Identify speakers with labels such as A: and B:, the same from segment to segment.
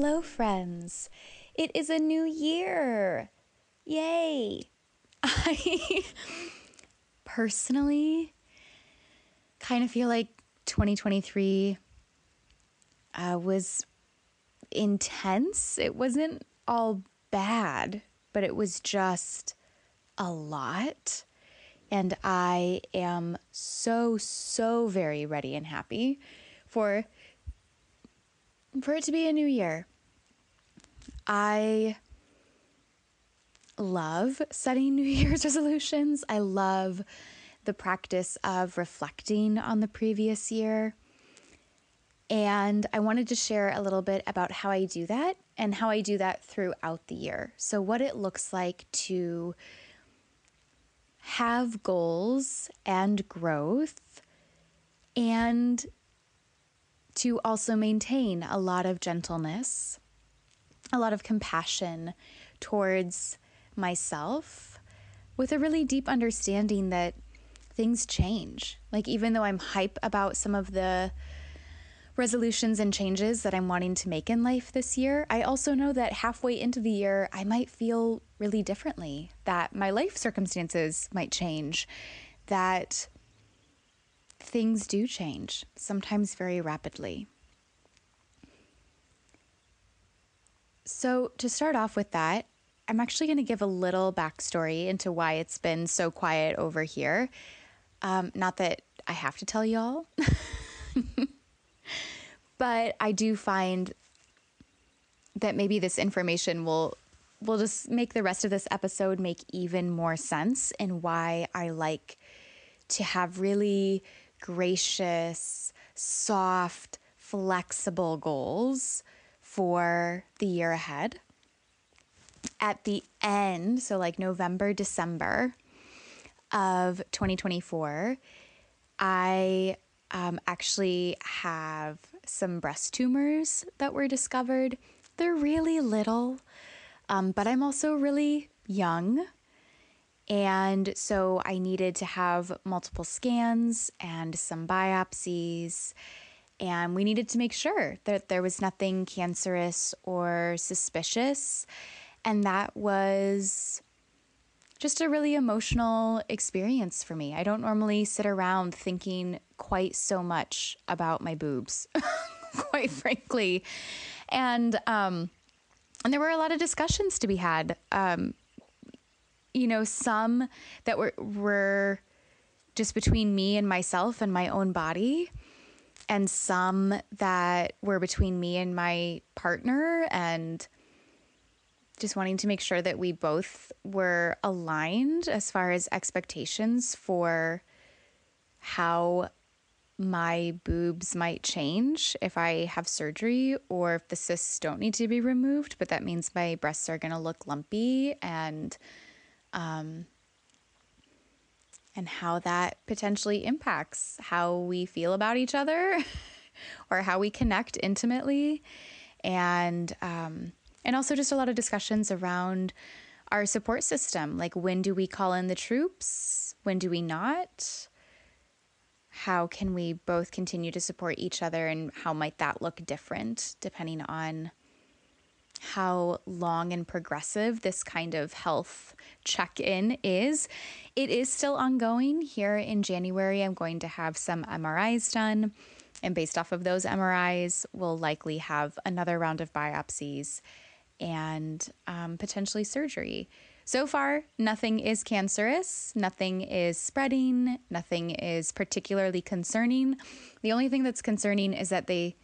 A: Hello, friends. It is a new year. Yay. I personally kind of feel like 2023 uh, was intense. It wasn't all bad, but it was just a lot. And I am so, so very ready and happy for for it to be a new year. I love setting New Year's resolutions. I love the practice of reflecting on the previous year. And I wanted to share a little bit about how I do that and how I do that throughout the year. So, what it looks like to have goals and growth and to also maintain a lot of gentleness, a lot of compassion towards myself, with a really deep understanding that things change. Like, even though I'm hype about some of the resolutions and changes that I'm wanting to make in life this year, I also know that halfway into the year, I might feel really differently, that my life circumstances might change, that things do change, sometimes very rapidly. So, to start off with that, I'm actually going to give a little backstory into why it's been so quiet over here. Um, not that I have to tell y'all, but I do find that maybe this information will will just make the rest of this episode make even more sense and why I like to have really gracious, soft, flexible goals for the year ahead. At the end, so like November, December of 2024, I um, actually have some breast tumors that were discovered. They're really little, um, but I'm also really young. And so I needed to have multiple scans and some biopsies. And we needed to make sure that there was nothing cancerous or suspicious. And that was just a really emotional experience for me. I don't normally sit around thinking quite so much about my boobs, quite frankly. And, um, and there were a lot of discussions to be had. Um, you know, some that were were just between me and myself and my own body, and some that were between me and my partner and just wanting to make sure that we both were aligned as far as expectations for how my boobs might change if I have surgery or if the cysts don't need to be removed, but that means my breasts are going to look lumpy and um, and how that potentially impacts how we feel about each other or how we connect intimately. And um, and also just a lot of discussions around our support system. Like when do we call in the troops? When do we not? How can we both continue to support each other and how might that look different depending on how long and progressive this kind of health check in is. It is still ongoing. Here in January, I'm going to have some MRIs done. And based off of those MRIs, we'll likely have another round of biopsies and um, potentially surgery. So far, nothing is cancerous, nothing is spreading, nothing is particularly concerning. The only thing that's concerning is that they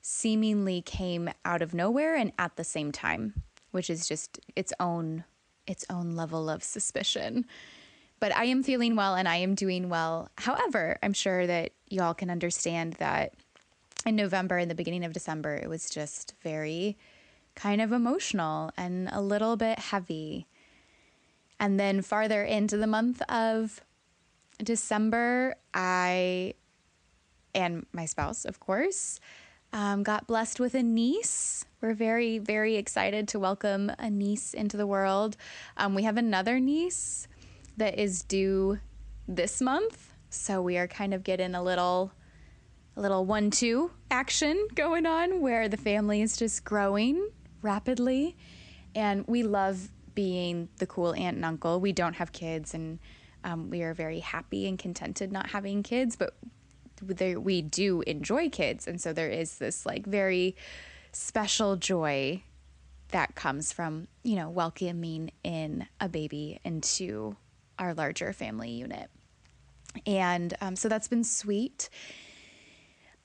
A: seemingly came out of nowhere and at the same time, which is just its own its own level of suspicion. But I am feeling well and I am doing well. However, I'm sure that y'all can understand that in November and the beginning of December, it was just very kind of emotional and a little bit heavy. And then farther into the month of December, I and my spouse, of course, um, got blessed with a niece. We're very, very excited to welcome a niece into the world. Um, we have another niece that is due this month, so we are kind of getting a little, a little one two action going on where the family is just growing rapidly. And we love being the cool aunt and uncle. We don't have kids and um, we are very happy and contented not having kids, but we do enjoy kids. And so there is this like very special joy that comes from, you know, welcoming in a baby into our larger family unit. And um, so that's been sweet.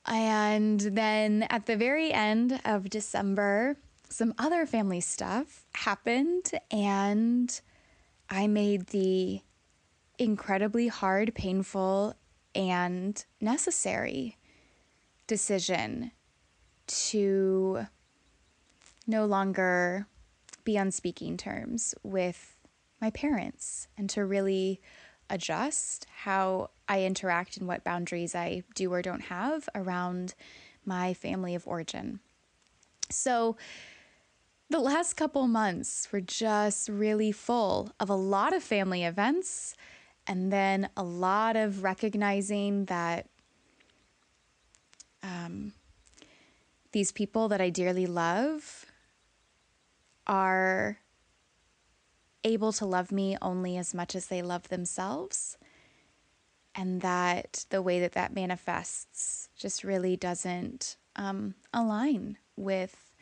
A: And then at the very end of December, some other family stuff happened, and I made the incredibly hard, painful, and necessary decision to no longer be on speaking terms with my parents and to really adjust how I interact and what boundaries I do or don't have around my family of origin. So, the last couple months were just really full of a lot of family events and then a lot of recognizing that um, these people that I dearly love are able to love me only as much as they love themselves. And that the way that that manifests just really doesn't um, align with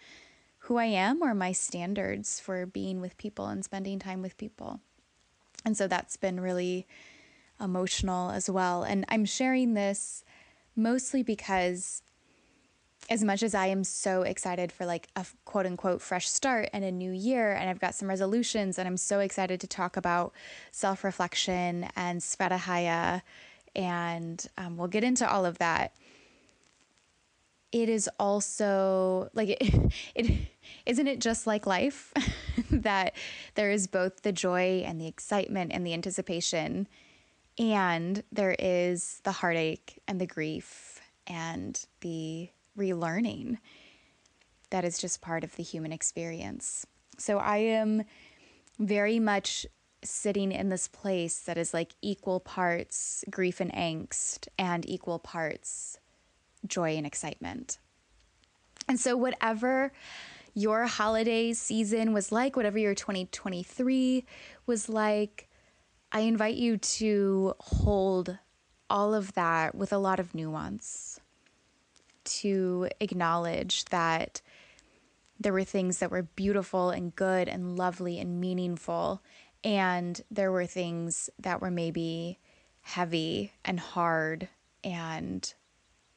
A: who I am or my standards for being with people and spending time with people. And so that's been really emotional as well. And I'm sharing this mostly because as much as I am so excited for like a quote unquote fresh start and a new year, and I've got some resolutions, and I'm so excited to talk about self reflection and svadhyaya and um, we'll get into all of that. It is also like it, it isn't it just like life that there is both the joy and the excitement and the anticipation, and there is the heartache and the grief and the relearning that is just part of the human experience. So I am very much sitting in this place that is like equal parts grief and angst and equal parts joy and excitement. And so, whatever your holiday season was like, whatever your 2023 was like, I invite you to hold all of that with a lot of nuance to acknowledge that there were things that were beautiful and good and lovely and meaningful. And there were things that were maybe heavy and hard and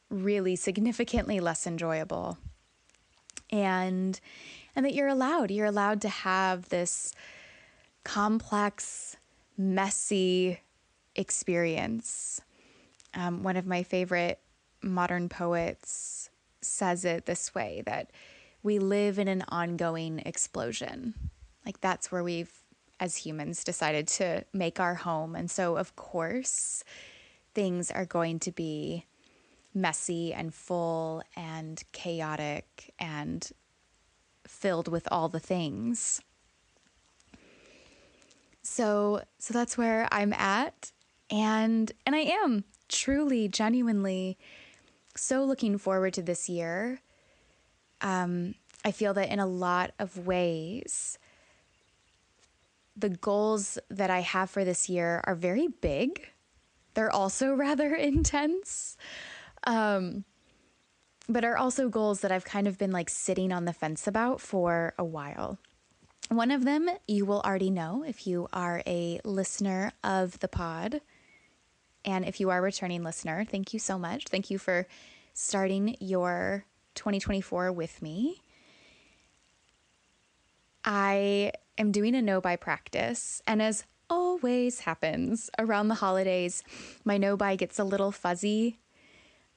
A: really significantly less enjoyable. And and that you're allowed, you're allowed to have this complex, messy experience. Um, one of my favorite modern poets says it this way that we live in an ongoing explosion. Like that's where we've, as humans, decided to make our home. And so, of course, things are going to be messy and full and chaotic and filled with all the things. So, so that's where I'm at and and I am truly genuinely so looking forward to this year. Um, I feel that in a lot of ways, the goals that I have for this year are very big. They're also rather intense, um, but are also goals that I've kind of been like sitting on the fence about for a while. One of them you will already know if you are a listener of the pod. And if you are a returning listener, thank you so much. Thank you for starting your 2024 with me. I am doing a no buy practice, and as always happens around the holidays, my no buy gets a little fuzzy.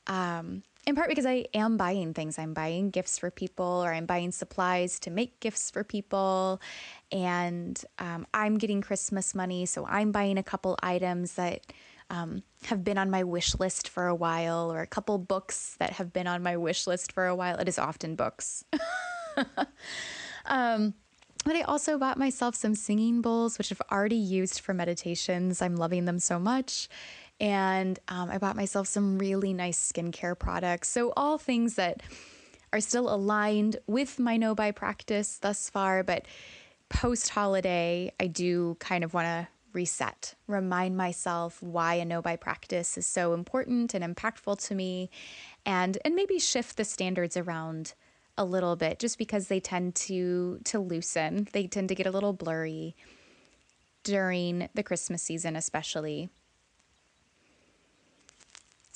A: Um, in part because I am buying things. I'm buying gifts for people, or I'm buying supplies to make gifts for people. And um, I'm getting Christmas money, so I'm buying a couple items that um, have been on my wish list for a while, or a couple books that have been on my wish list for a while. It is often books. um, but I also bought myself some singing bowls, which I've already used for meditations. I'm loving them so much. And um, I bought myself some really nice skincare products. So, all things that are still aligned with my no buy practice thus far. But post holiday, I do kind of want to reset, remind myself why a no buy practice is so important and impactful to me, and, and maybe shift the standards around a little bit just because they tend to to loosen. They tend to get a little blurry during the Christmas season especially.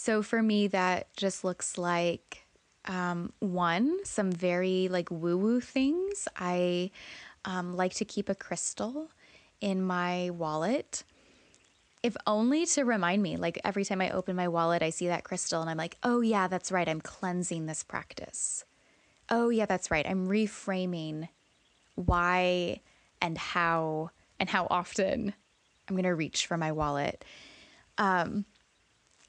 A: So for me that just looks like um, one, some very like woo woo things. I um, like to keep a crystal in my wallet. If only to remind me, like every time I open my wallet, I see that crystal and I'm like, oh, yeah, that's right. I'm cleansing this practice oh, yeah, that's right. I'm reframing why and how and how often I'm going to reach for my wallet. Um,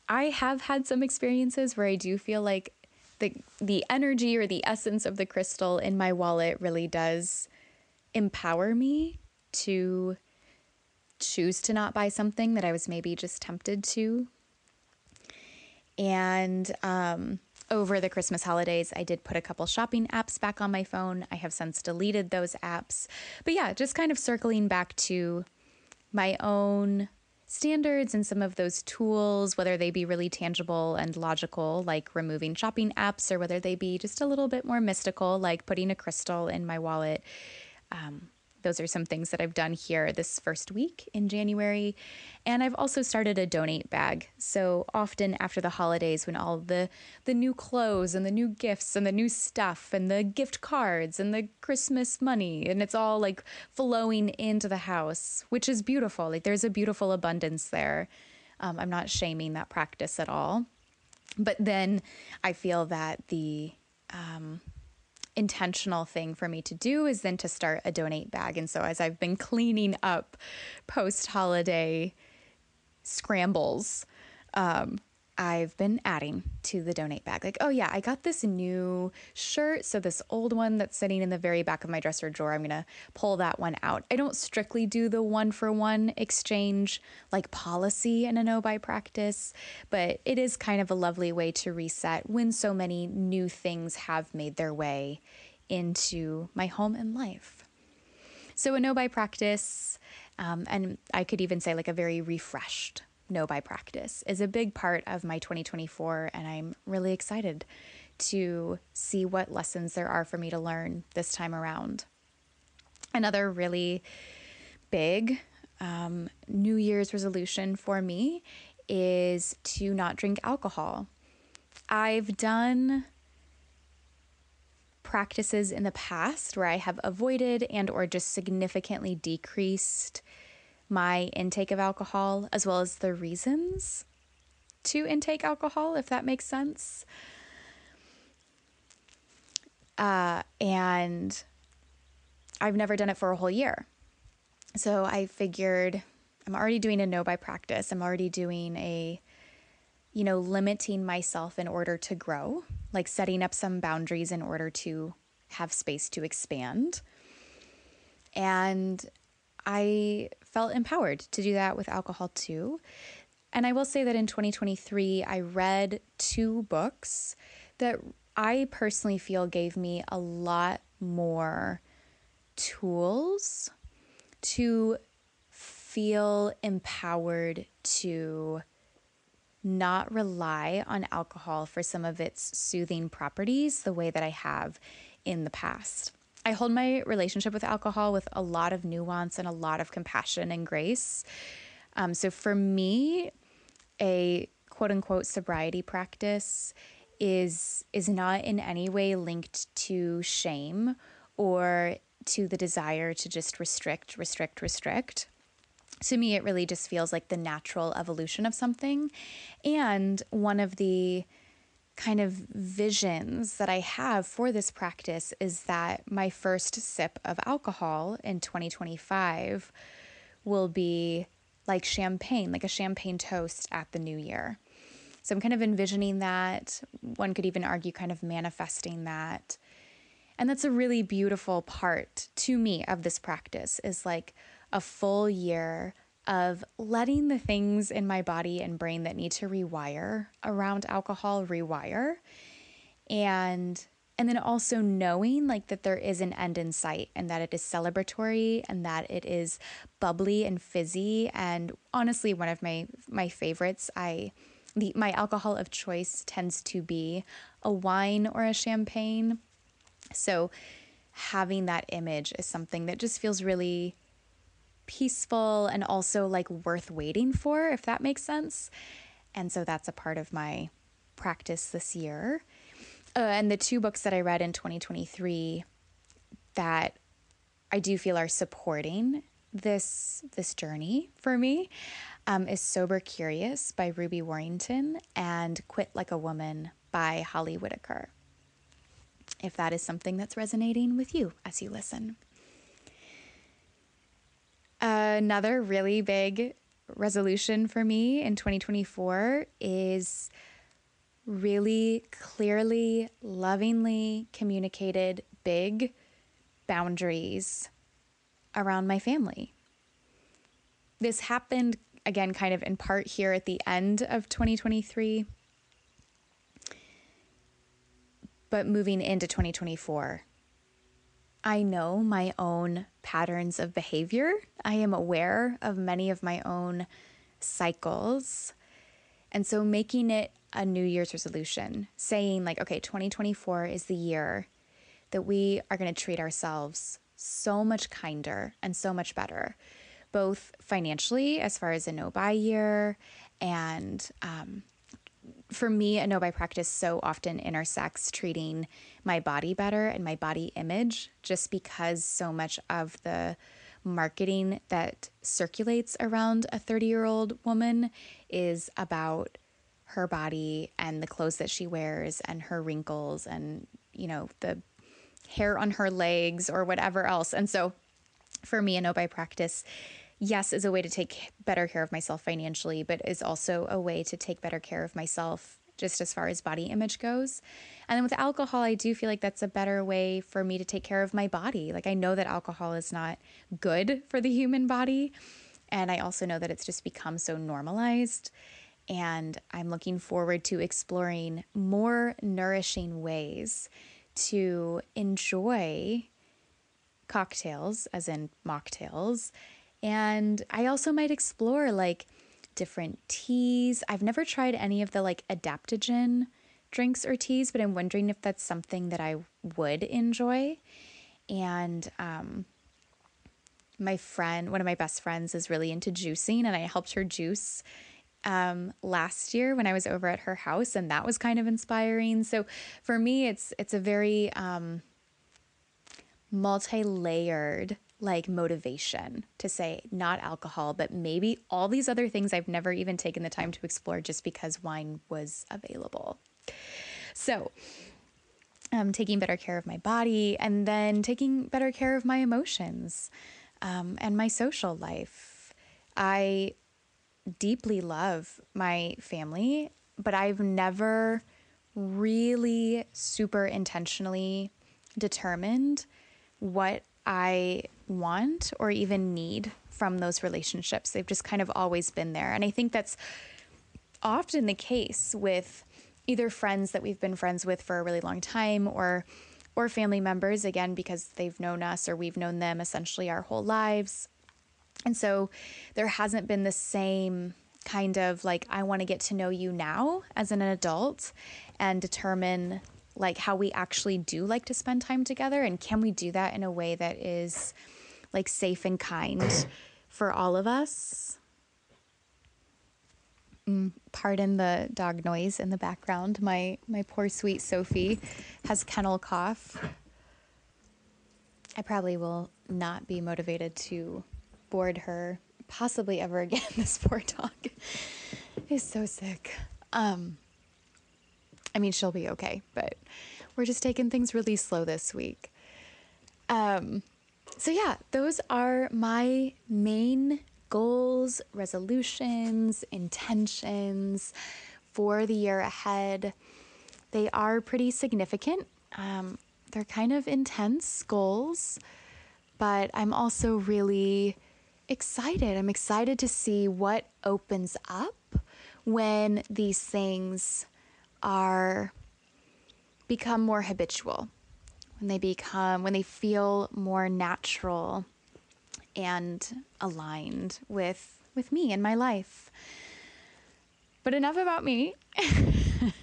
A: I have had some experiences where I do feel like the the energy or the essence of the crystal in my wallet really does empower me to choose to not buy something that I was maybe just tempted to. And um, over the Christmas holidays, I did put a couple shopping apps back on my phone. I have since deleted those apps. But yeah, just kind of circling back to my own standards and some of those tools, whether they be really tangible and logical, like removing shopping apps, or whether they be just a little bit more mystical, like putting a crystal in my wallet. Um, those are some things that I've done here this first week in January. And I've also started a donate bag. So often after the holidays, when all the, the new clothes and the new gifts and the new stuff and the gift cards and the Christmas money, and it's all like flowing into the house, which is beautiful. Like there's a beautiful abundance there. Um, I'm not shaming that practice at all. But then I feel that the um, intentional thing for me to do is then to start a donate bag. And so as I've been cleaning up post holiday scrambles, um, I've been adding to the donate bag. Like, oh yeah, I got this new shirt. So this old one that's sitting in the very back of my dresser drawer, I'm going to pull that one out. I don't strictly do the one for one exchange like policy in a no buy practice, but it is kind of a lovely way to reset when so many new things have made their way into my home and life. So a no buy practice, um, and I could even say like a very refreshed no buy practice is a big part of my 2024, and I'm really excited to see what lessons there are for me to learn this time around. Another really big um, New Year's resolution for me is to not drink alcohol. I've done practices in the past where I have avoided and or just significantly decreased my intake of alcohol as well as the reasons to intake alcohol, if that makes sense. Uh, and I've never done it for a whole year. So I figured I'm already doing a no buy practice. I'm already doing a, you know, limiting myself in order to grow, like setting up some boundaries in order to have space to expand. And I felt empowered to do that with alcohol too. And I will say that in 2023, I read two books that I personally feel gave me a lot more tools to feel empowered to not rely on alcohol for some of its soothing properties the way that I have in the past. I hold my relationship with alcohol with a lot of nuance and a lot of compassion and grace. Um, so for me, a quote unquote sobriety practice is is not in any way linked to shame or to the desire to just restrict, restrict, restrict. To me, it really just feels like the natural evolution of something. And one of the kind of visions that I have for this practice is that my first sip of alcohol in 2025 will be like champagne, like a champagne toast at the new year. So I'm kind of envisioning that. One could even argue kind of manifesting that. And that's a really beautiful part to me of this practice is like a full year of letting the things in my body and brain that need to rewire around alcohol rewire. And and then also knowing like that there is an end in sight and that it is celebratory and that it is bubbly and fizzy. And honestly one of my my favorites i the my alcohol of choice tends to be a wine or a champagne. So having that image is something that just feels really peaceful and also like worth waiting for if that makes sense and so that's a part of my practice this year uh, and the two books that I read in 2023 that I do feel are supporting this this journey for me um, is Sober Curious by Ruby Warrington and Quit Like a Woman by Holly Whitaker. If that is something that's resonating with you as you listen. Another really big resolution for me in 2024 is really clearly, lovingly communicated big boundaries around my family. This happened again, kind of in part here at the end of 2023. But moving into 2024, I know my own patterns of behavior. I am aware of many of my own cycles. And so making it a New Year's resolution, saying, like, okay, 2024 is the year that we are going to treat ourselves so much kinder and so much better, both financially, as far as a no buy year, and um, for me, a no buy practice so often intersects treating my body better and my body image, just because so much of the marketing that circulates around a 30 year old woman is about her body and the clothes that she wears and her wrinkles and, you know, the hair on her legs or whatever else. And so for me, a no buy practice, yes, is a way to take better care of myself financially, but is also a way to take better care of myself just as far as body image goes. And then with alcohol, I do feel like that's a better way for me to take care of my body. Like I know that alcohol is not good for the human body. And I also know that it's just become so normalized and I'm looking forward to exploring more nourishing ways to enjoy cocktails, as in mocktails. And I also might explore like different teas. I've never tried any of the like adaptogen drinks or teas, but I'm wondering if that's something that I would enjoy. And um, my friend, one of my best friends, is really into juicing, and I helped her juice um, last year when I was over at her house, and that was kind of inspiring. So for me, it's it's a very um, multi-layered like motivation to say not alcohol, but maybe all these other things I've never even taken the time to explore just because wine was available. So, um, taking better care of my body and then taking better care of my emotions um, and my social life. I deeply love my family, but I've never really super intentionally determined what I want or even need from those relationships. They've just kind of always been there. And I think that's often the case with either friends that we've been friends with for a really long time or or family members again because they've known us or we've known them essentially our whole lives and so there hasn't been the same kind of like, I want to get to know you now as an adult and determine like how we actually do like to spend time together. And can we do that in a way that is like safe and kind for all of us? Mm, pardon the dog noise in the background. My my poor sweet Sophie has kennel cough. I probably will not be motivated to board her possibly ever again. this poor dog is so sick. Um, I mean, she'll be okay, but we're just taking things really slow this week. Um, so, yeah, those are my main goals, resolutions, intentions for the year ahead. They are pretty significant. Um, they're kind of intense goals, but I'm also really excited. I'm excited to see what opens up when these things are become more habitual, when they become, when they feel more natural and aligned with with me and my life. But enough about me.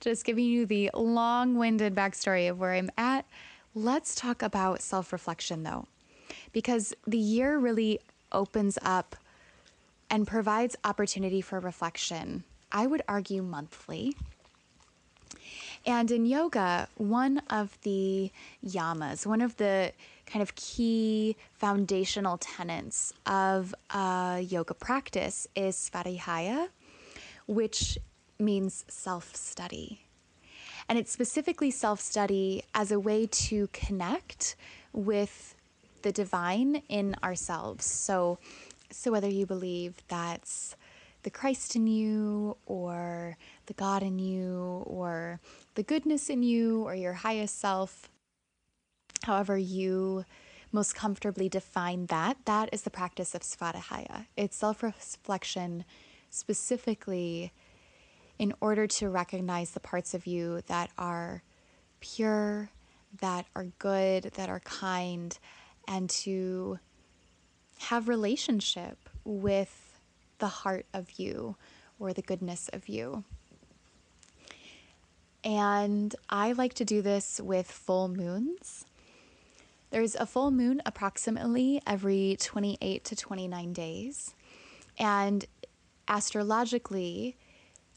A: Just giving you the long-winded backstory of where I'm at. Let's talk about self-reflection though. Because the year really opens up and provides opportunity for reflection. I would argue monthly and in yoga, one of the yamas, one of the kind of key foundational tenets of a yoga practice is svadhyaya, which means self study. And it's specifically self study as a way to connect with the divine in ourselves. So, so whether you believe that's the Christ in you or the God in you or the goodness in you or your highest self, however you most comfortably define that, that is the practice of Svadhyaya. It's self reflection specifically in order to recognize the parts of you that are pure, that are good, that are kind, and to have relationship with the heart of you or the goodness of you. And I like to do this with full moons. There's a full moon approximately every 28 to 29 days. And astrologically,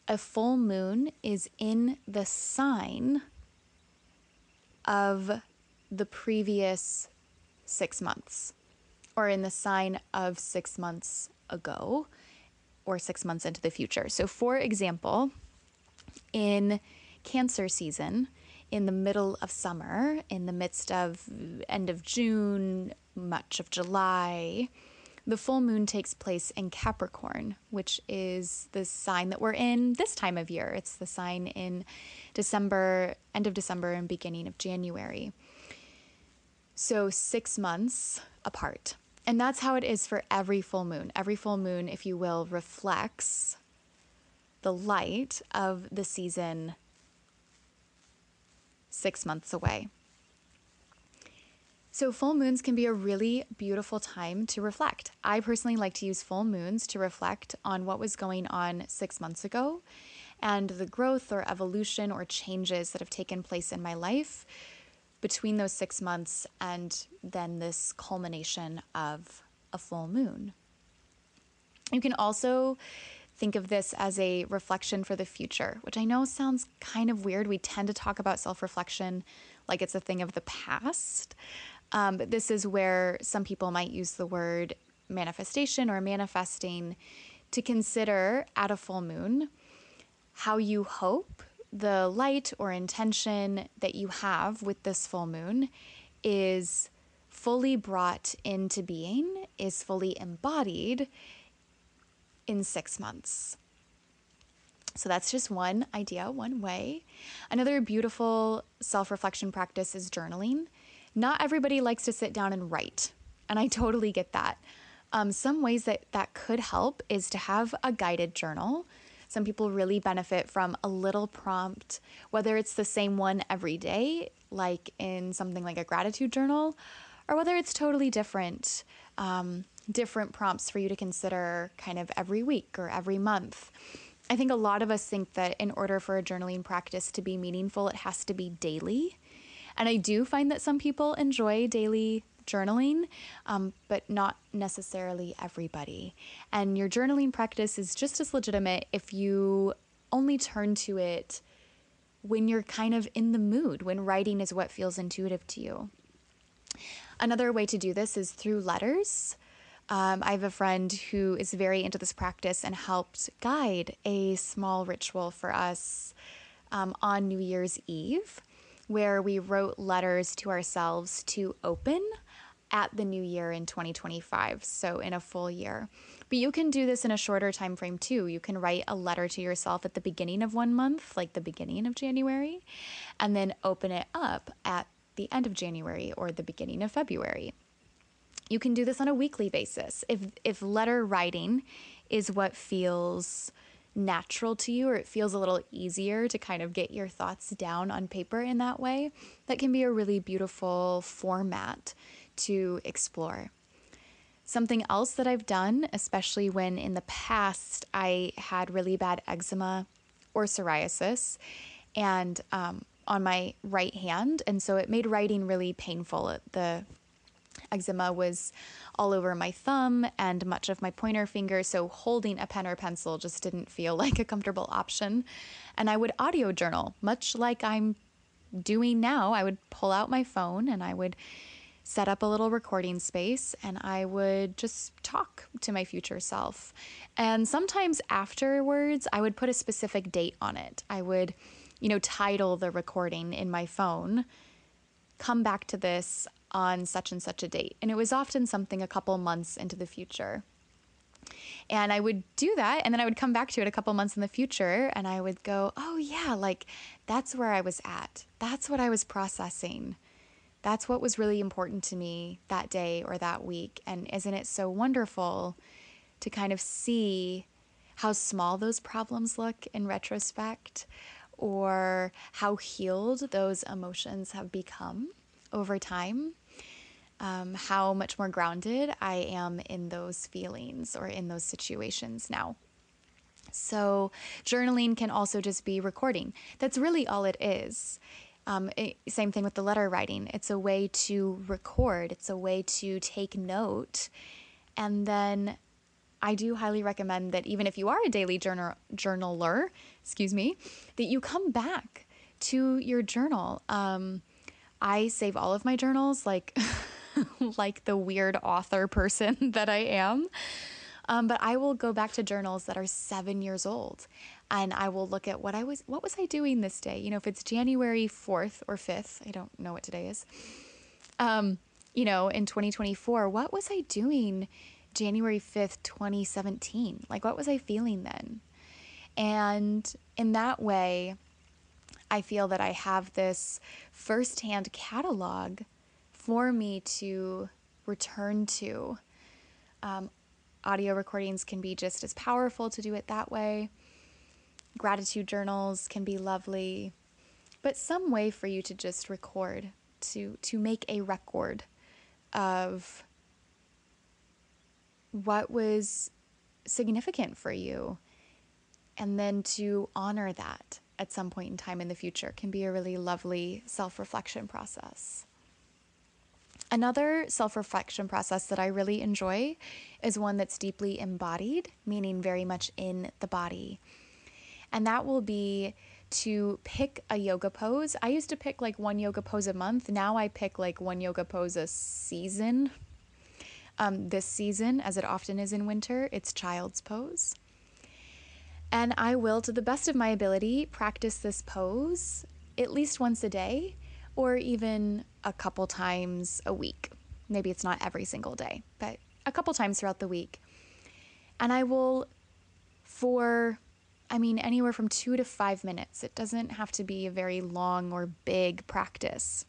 A: a full moon is in the sign of the previous six months, or in the sign of six months ago, or six months into the future. So, for example, in Cancer season in the middle of summer, in the midst of end of June, much of July. The full moon takes place in Capricorn, which is the sign that we're in this time of year. It's the sign in December, end of December, and beginning of January. So, six months apart. And that's how it is for every full moon. Every full moon, if you will, reflects the light of the season six months away. So, full moons can be a really beautiful time to reflect. I personally like to use full moons to reflect on what was going on six months ago and the growth or evolution or changes that have taken place in my life between those six months and then this culmination of a full moon. You can also think of this as a reflection for the future, which I know sounds kind of weird. We tend to talk about self reflection like it's a thing of the past. Um, but this is where some people might use the word manifestation or manifesting to consider at a full moon how you hope the light or intention that you have with this full moon is fully brought into being, is fully embodied in six months. So that's just one idea, one way. Another beautiful self reflection practice is journaling. Not everybody likes to sit down and write, and I totally get that. Um, some ways that that could help is to have a guided journal. Some people really benefit from a little prompt, whether it's the same one every day, like in something like a gratitude journal, or whether it's totally different. Um, different prompts for you to consider kind of every week or every month. I think a lot of us think that in order for a journaling practice to be meaningful, it has to be daily. And I do find that some people enjoy daily journaling, um, but not necessarily everybody. And your journaling practice is just as legitimate if you only turn to it when you're kind of in the mood, when writing is what feels intuitive to you. Another way to do this is through letters. Um, I have a friend who is very into this practice and helped guide a small ritual for us um, on New Year's Eve, where we wrote letters to ourselves to open at the new year in 2025, so in a full year. But you can do this in a shorter time frame too. You can write a letter to yourself at the beginning of one month, like the beginning of January, and then open it up at the end of January or the beginning of February. You can do this on a weekly basis. If if letter writing is what feels natural to you or it feels a little easier to kind of get your thoughts down on paper in that way, that can be a really beautiful format to explore. Something else that I've done, especially when in the past I had really bad eczema or psoriasis, and um, on my right hand. And so it made writing really painful. The eczema was all over my thumb and much of my pointer finger. So holding a pen or pencil just didn't feel like a comfortable option. And I would audio journal, much like I'm doing now. I would pull out my phone and I would set up a little recording space and I would just talk to my future self. And sometimes afterwards, I would put a specific date on it. I would you know, title the recording in my phone, come back to this on such and such a date. And it was often something a couple months into the future. And I would do that, and then I would come back to it a couple months in the future, and I would go, oh, yeah, like that's where I was at. That's what I was processing. That's what was really important to me that day or that week. And isn't it so wonderful to kind of see how small those problems look in retrospect? or how healed those emotions have become over time, um, how much more grounded I am in those feelings or in those situations now. So, journaling can also just be recording. That's really all it is. Um, it, same thing with the letter writing. It's a way to record, it's a way to take note and then I do highly recommend that even if you are a daily journal journaler, excuse me, that you come back to your journal. Um, I save all of my journals like like the weird author person that I am. Um, but I will go back to journals that are seven years old, and I will look at what I was what was I doing this day. You know, if it's January fourth or fifth, I don't know what today is. Um, you know, in 2024, what was I doing January 5th, 2017. Like, what was I feeling then? And in that way, I feel that I have this firsthand catalog for me to return to. Um, audio recordings can be just as powerful to do it that way. Gratitude journals can be lovely, but some way for you to just record, to to make a record of what was significant for you and then to honor that at some point in time in the future can be a really lovely self reflection process. Another self reflection process that I really enjoy is one that's deeply embodied, meaning very much in the body. And that will be to pick a yoga pose. I used to pick like one yoga pose a month. Now I pick like one yoga pose a season, um, this season, as it often is in winter, it's child's pose. And I will, to the best of my ability, practice this pose at least once a day or even a couple times a week. Maybe it's not every single day, but a couple times throughout the week. And I will, for, I mean, anywhere from two to five minutes. It doesn't have to be a very long or big practice,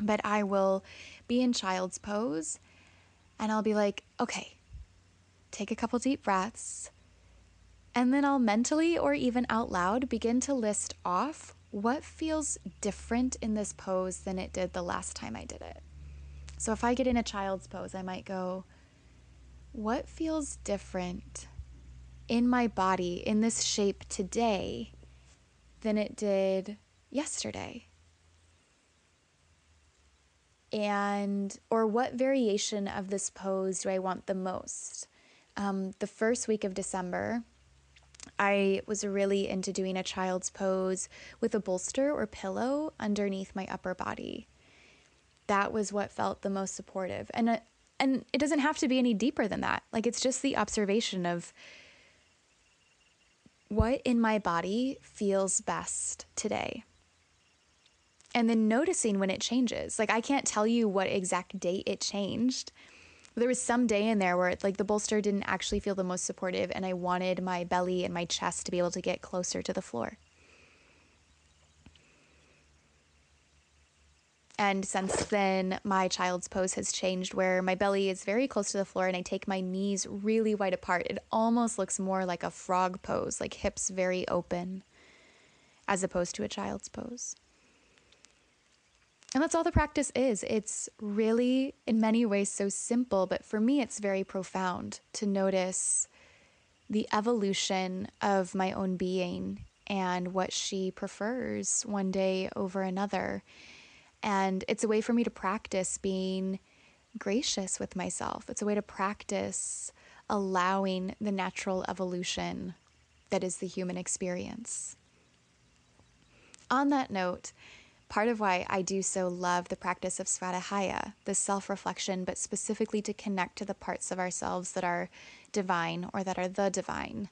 A: but I will be in child's pose and I'll be like, okay, take a couple deep breaths. And then I'll mentally or even out loud begin to list off what feels different in this pose than it did the last time I did it. So if I get in a child's pose, I might go, what feels different in my body in this shape today than it did yesterday? and or what variation of this pose do I want the most? Um, the first week of December, I was really into doing a child's pose with a bolster or pillow underneath my upper body. That was what felt the most supportive, and uh, and it doesn't have to be any deeper than that. Like it's just the observation of what in my body feels best today and then noticing when it changes. Like I can't tell you what exact date it changed. There was some day in there where like the bolster didn't actually feel the most supportive and I wanted my belly and my chest to be able to get closer to the floor. And since then, my child's pose has changed where my belly is very close to the floor and I take my knees really wide apart. It almost looks more like a frog pose, like hips very open, as opposed to a child's pose. And that's all the practice is. It's really, in many ways, so simple, but for me, it's very profound to notice the evolution of my own being and what she prefers one day over another. And it's a way for me to practice being gracious with myself. It's a way to practice allowing the natural evolution that is the human experience. On that note, part of why I do so love the practice of Svadhyaya, the self reflection, but specifically to connect to the parts of ourselves that are divine or that are the divine,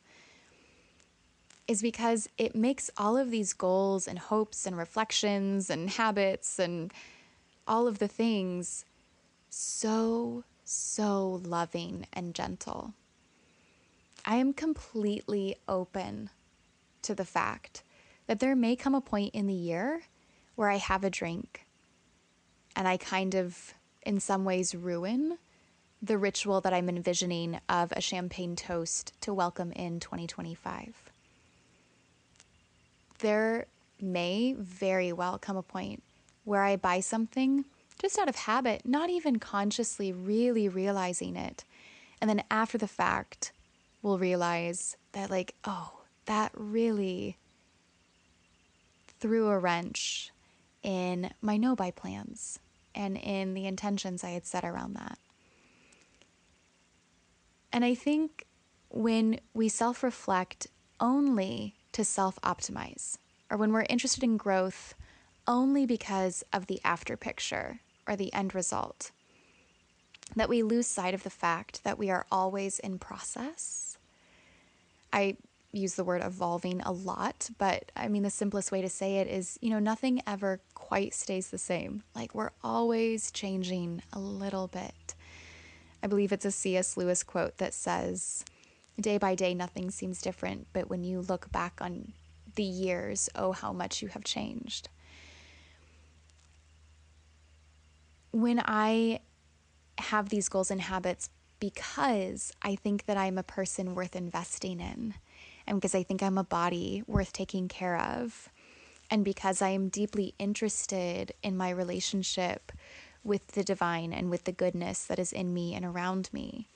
A: is because it makes all of these goals and hopes and reflections and habits and all of the things so, so loving and gentle. I am completely open to the fact that there may come a point in the year where I have a drink and I kind of, in some ways, ruin the ritual that I'm envisioning of a champagne toast to welcome in 2025 there may very well come a point where I buy something just out of habit, not even consciously really realizing it. And then after the fact, we'll realize that, like, oh, that really threw a wrench in my no buy plans and in the intentions I had set around that. And I think when we self reflect only to self optimize, or when we're interested in growth only because of the after picture or the end result, that we lose sight of the fact that we are always in process. I use the word evolving a lot, but I mean, the simplest way to say it is you know, nothing ever quite stays the same. Like, we're always changing a little bit. I believe it's a C.S. Lewis quote that says, Day by day, nothing seems different, but when you look back on the years, oh, how much you have changed. When I have these goals and habits, because I think that I'm a person worth investing in, and because I think I'm a body worth taking care of, and because I am deeply interested in my relationship with the divine and with the goodness that is in me and around me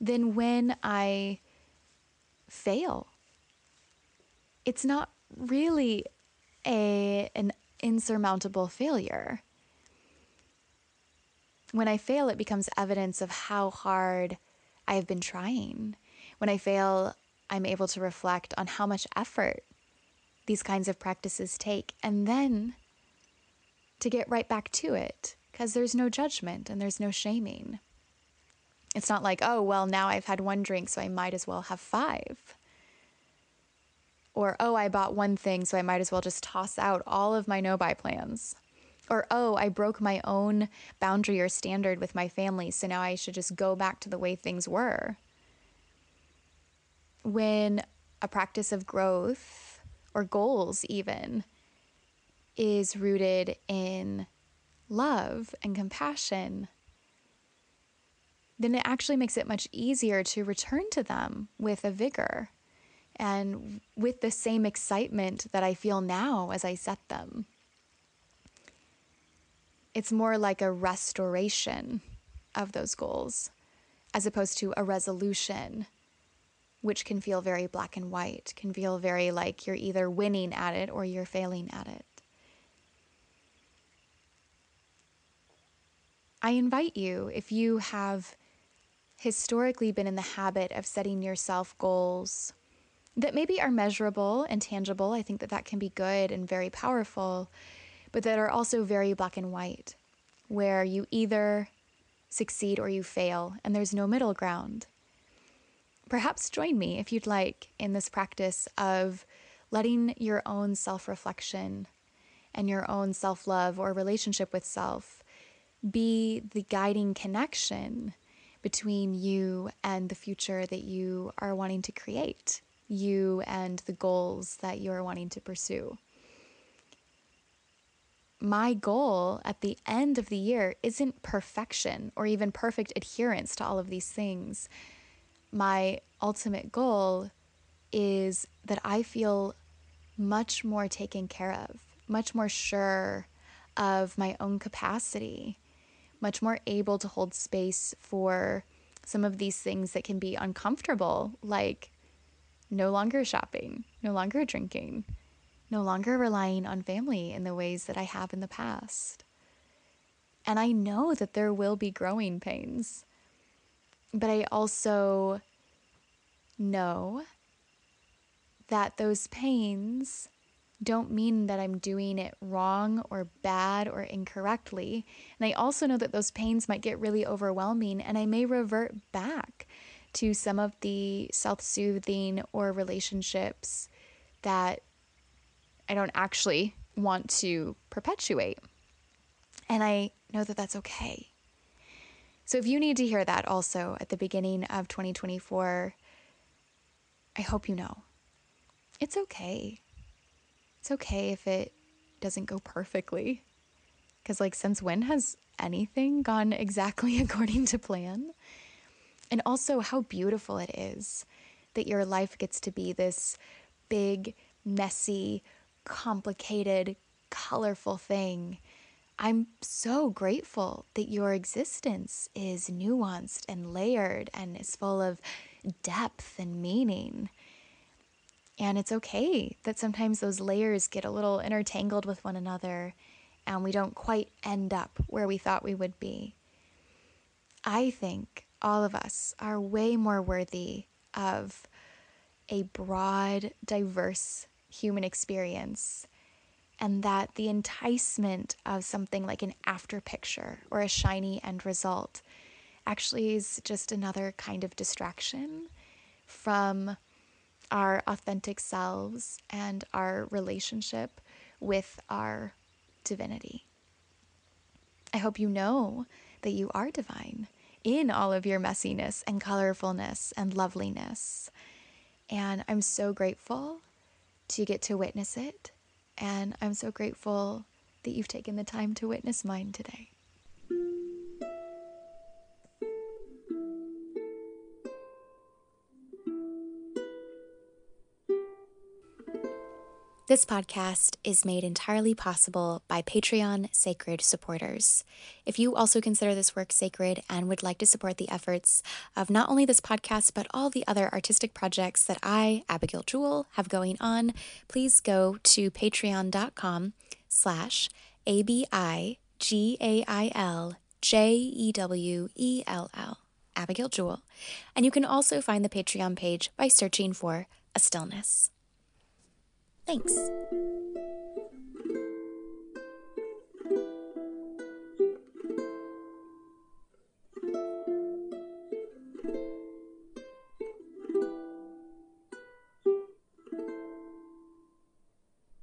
A: then when I fail, it's not really a an insurmountable failure. When I fail, it becomes evidence of how hard I have been trying. When I fail, I'm able to reflect on how much effort these kinds of practices take and then to get right back to it because there's no judgment and there's no shaming. It's not like, oh, well, now I've had one drink, so I might as well have five. Or, oh, I bought one thing, so I might as well just toss out all of my no buy plans. Or, oh, I broke my own boundary or standard with my family, so now I should just go back to the way things were. When a practice of growth or goals, even, is rooted in love and compassion then it actually makes it much easier to return to them with a vigor and with the same excitement that I feel now as I set them. It's more like a restoration of those goals as opposed to a resolution, which can feel very black and white, can feel very like you're either winning at it or you're failing at it. I invite you, if you have historically been in the habit of setting yourself goals that maybe are measurable and tangible. I think that that can be good and very powerful, but that are also very black and white, where you either succeed or you fail, and there's no middle ground. Perhaps join me if you'd like in this practice of letting your own self reflection and your own self love or relationship with self be the guiding connection between you and the future that you are wanting to create, you and the goals that you are wanting to pursue. my goal at the end of the year isn't perfection or even perfect adherence to all of these things. My ultimate goal is that I feel much more taken care of, much more sure of my own capacity, much more able to hold space for some of these things that can be uncomfortable, like no longer shopping, no longer drinking, no longer relying on family in the ways that I have in the past. And I know that there will be growing pains, but I also know that those pains don't mean that I'm doing it wrong or bad or incorrectly. And I also know that those pains might get really overwhelming and I may revert back to some of the self soothing or relationships that I don't actually want to perpetuate. And I know that that's okay. So if you need to hear that also at the beginning of 2024, I hope you know it's okay. It's okay if it doesn't go perfectly. Because, like, since when has anything gone exactly according to plan? And also, how beautiful it is that your life gets to be this big, messy, complicated, colorful thing. I'm so grateful that your existence is nuanced and layered and is full of depth and meaning. And it's okay that sometimes those layers get a little intertangled with one another and we don't quite end up where we thought we would be. I think all of us are way more worthy of a broad, diverse human experience, and that the enticement of something like an after picture or a shiny end result actually is just another kind of distraction from our authentic selves and our relationship with our divinity. I hope you know that you are divine in all of your messiness and colorfulness and loveliness. And I'm so grateful to get to witness it. And I'm so grateful that you've taken the time to witness mine today. This podcast is made entirely possible by Patreon Sacred supporters. If you also consider this work sacred and would like to support the efforts of not only this podcast, but all the other artistic projects that I, Abigail Jewell, have going on, please go to patreon.com slash A-B-I-G-A-I-L-J-E-W-E-L-L, Abigail Jewell. And you can also find the Patreon page by searching for A Stillness. Thanks.